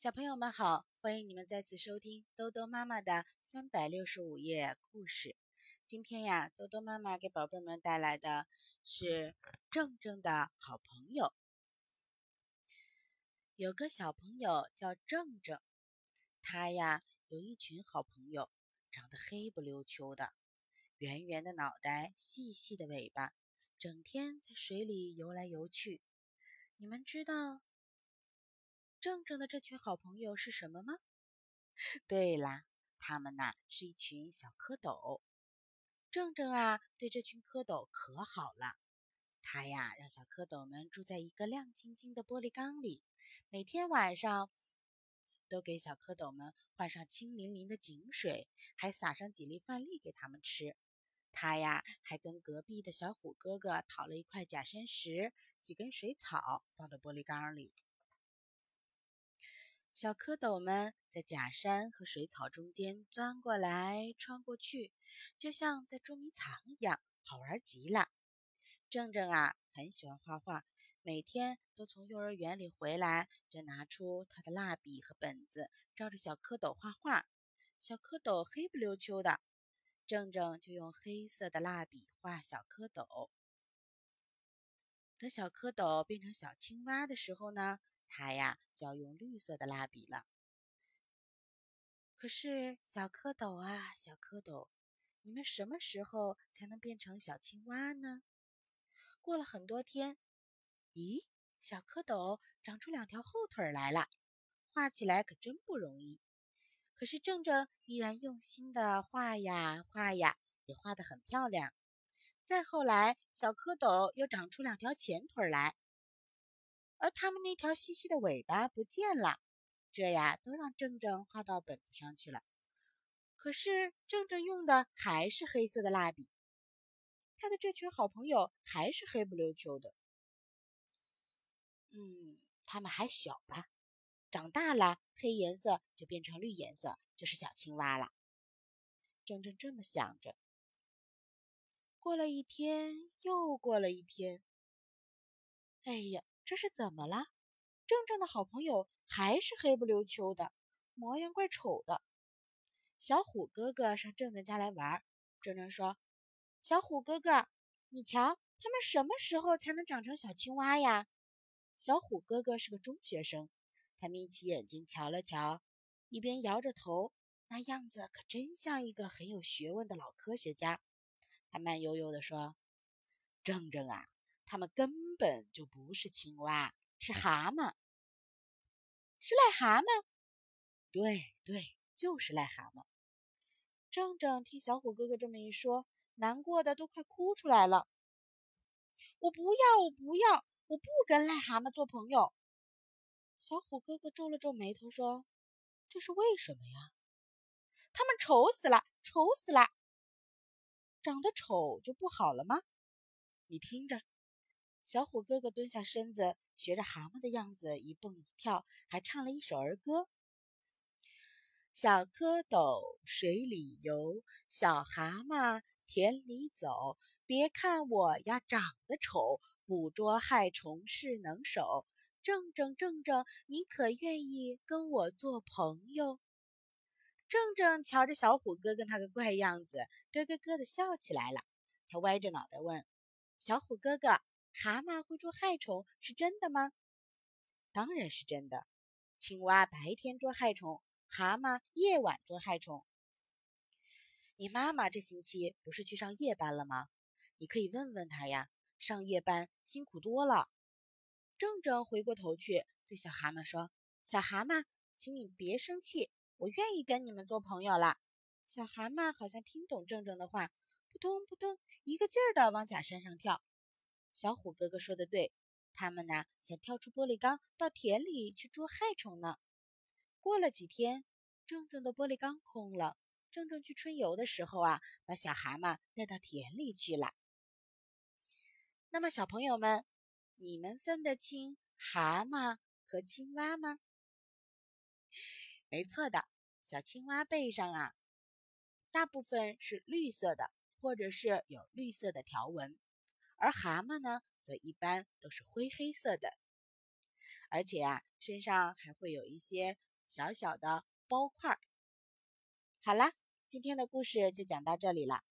小朋友们好，欢迎你们再次收听兜兜妈妈的三百六十五页故事。今天呀，兜兜妈妈给宝贝们带来的是正正的好朋友。有个小朋友叫正正，他呀有一群好朋友，长得黑不溜秋的，圆圆的脑袋，细细的尾巴，整天在水里游来游去。你们知道？正正的这群好朋友是什么吗？对啦，他们呐是一群小蝌蚪。正正啊，对这群蝌蚪可好了。他呀，让小蝌蚪们住在一个亮晶晶的玻璃缸里，每天晚上都给小蝌蚪们换上清淋淋的井水，还撒上几粒饭粒给他们吃。他呀，还跟隔壁的小虎哥哥讨了一块假山石、几根水草，放到玻璃缸里。小蝌蚪们在假山和水草中间钻过来、穿过去，就像在捉迷藏一样，好玩极了。正正啊，很喜欢画画，每天都从幼儿园里回来，就拿出他的蜡笔和本子，照着小蝌蚪画画。小蝌蚪黑不溜秋的，正正就用黑色的蜡笔画小蝌蚪。等小蝌蚪变成小青蛙的时候呢？他呀就要用绿色的蜡笔了。可是小蝌蚪啊，小蝌蚪，你们什么时候才能变成小青蛙呢？过了很多天，咦，小蝌蚪长出两条后腿来了，画起来可真不容易。可是正正依然用心的画呀画呀，也画得很漂亮。再后来，小蝌蚪又长出两条前腿来。而他们那条细细的尾巴不见了，这呀都让正正画到本子上去了。可是正正用的还是黑色的蜡笔，他的这群好朋友还是黑不溜秋的。嗯，他们还小吧？长大了，黑颜色就变成绿颜色，就是小青蛙了。正正这么想着。过了一天，又过了一天。哎呀！这是怎么了？正正的好朋友还是黑不溜秋的，模样怪丑的。小虎哥哥上正正家来玩，正正说：“小虎哥哥，你瞧，他们什么时候才能长成小青蛙呀？”小虎哥哥是个中学生，他眯起眼睛瞧了瞧，一边摇着头，那样子可真像一个很有学问的老科学家。他慢悠悠地说：“正正啊。”他们根本就不是青蛙，是蛤蟆，是癞蛤蟆。对对，就是癞蛤蟆。正正听小虎哥哥这么一说，难过的都快哭出来了。我不要，我不要，我不跟癞蛤蟆做朋友。小虎哥哥皱了皱眉头说：“这是为什么呀？他们丑死了，丑死了。长得丑就不好了吗？你听着。”小虎哥哥蹲下身子，学着蛤蟆的样子一蹦一跳，还唱了一首儿歌：“小蝌蚪水里游，小蛤蟆田里走。别看我呀长得丑，捕捉害虫是能手。正正正正，你可愿意跟我做朋友？”正正瞧着小虎哥哥那个怪样子，咯咯咯的笑起来了。他歪着脑袋问：“小虎哥哥。”蛤蟆会捉害虫是真的吗？当然是真的。青蛙白天捉害虫，蛤蟆夜晚捉害虫。你妈妈这星期不是去上夜班了吗？你可以问问她呀。上夜班辛苦多了。正正回过头去对小蛤蟆说：“小蛤蟆，请你别生气，我愿意跟你们做朋友了。”小蛤蟆好像听懂正正的话，扑通扑通，一个劲儿的往假山上跳。小虎哥哥说的对，他们呢想跳出玻璃缸到田里去捉害虫呢。过了几天，正正的玻璃缸空了。正正去春游的时候啊，把小蛤蟆带到田里去了。那么，小朋友们，你们分得清蛤蟆和青蛙吗？没错的，小青蛙背上啊，大部分是绿色的，或者是有绿色的条纹。而蛤蟆呢，则一般都是灰黑色的。而且啊，身上还会有一些小小的包块。好啦，今天的故事就讲到这里了，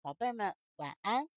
宝贝儿们晚安。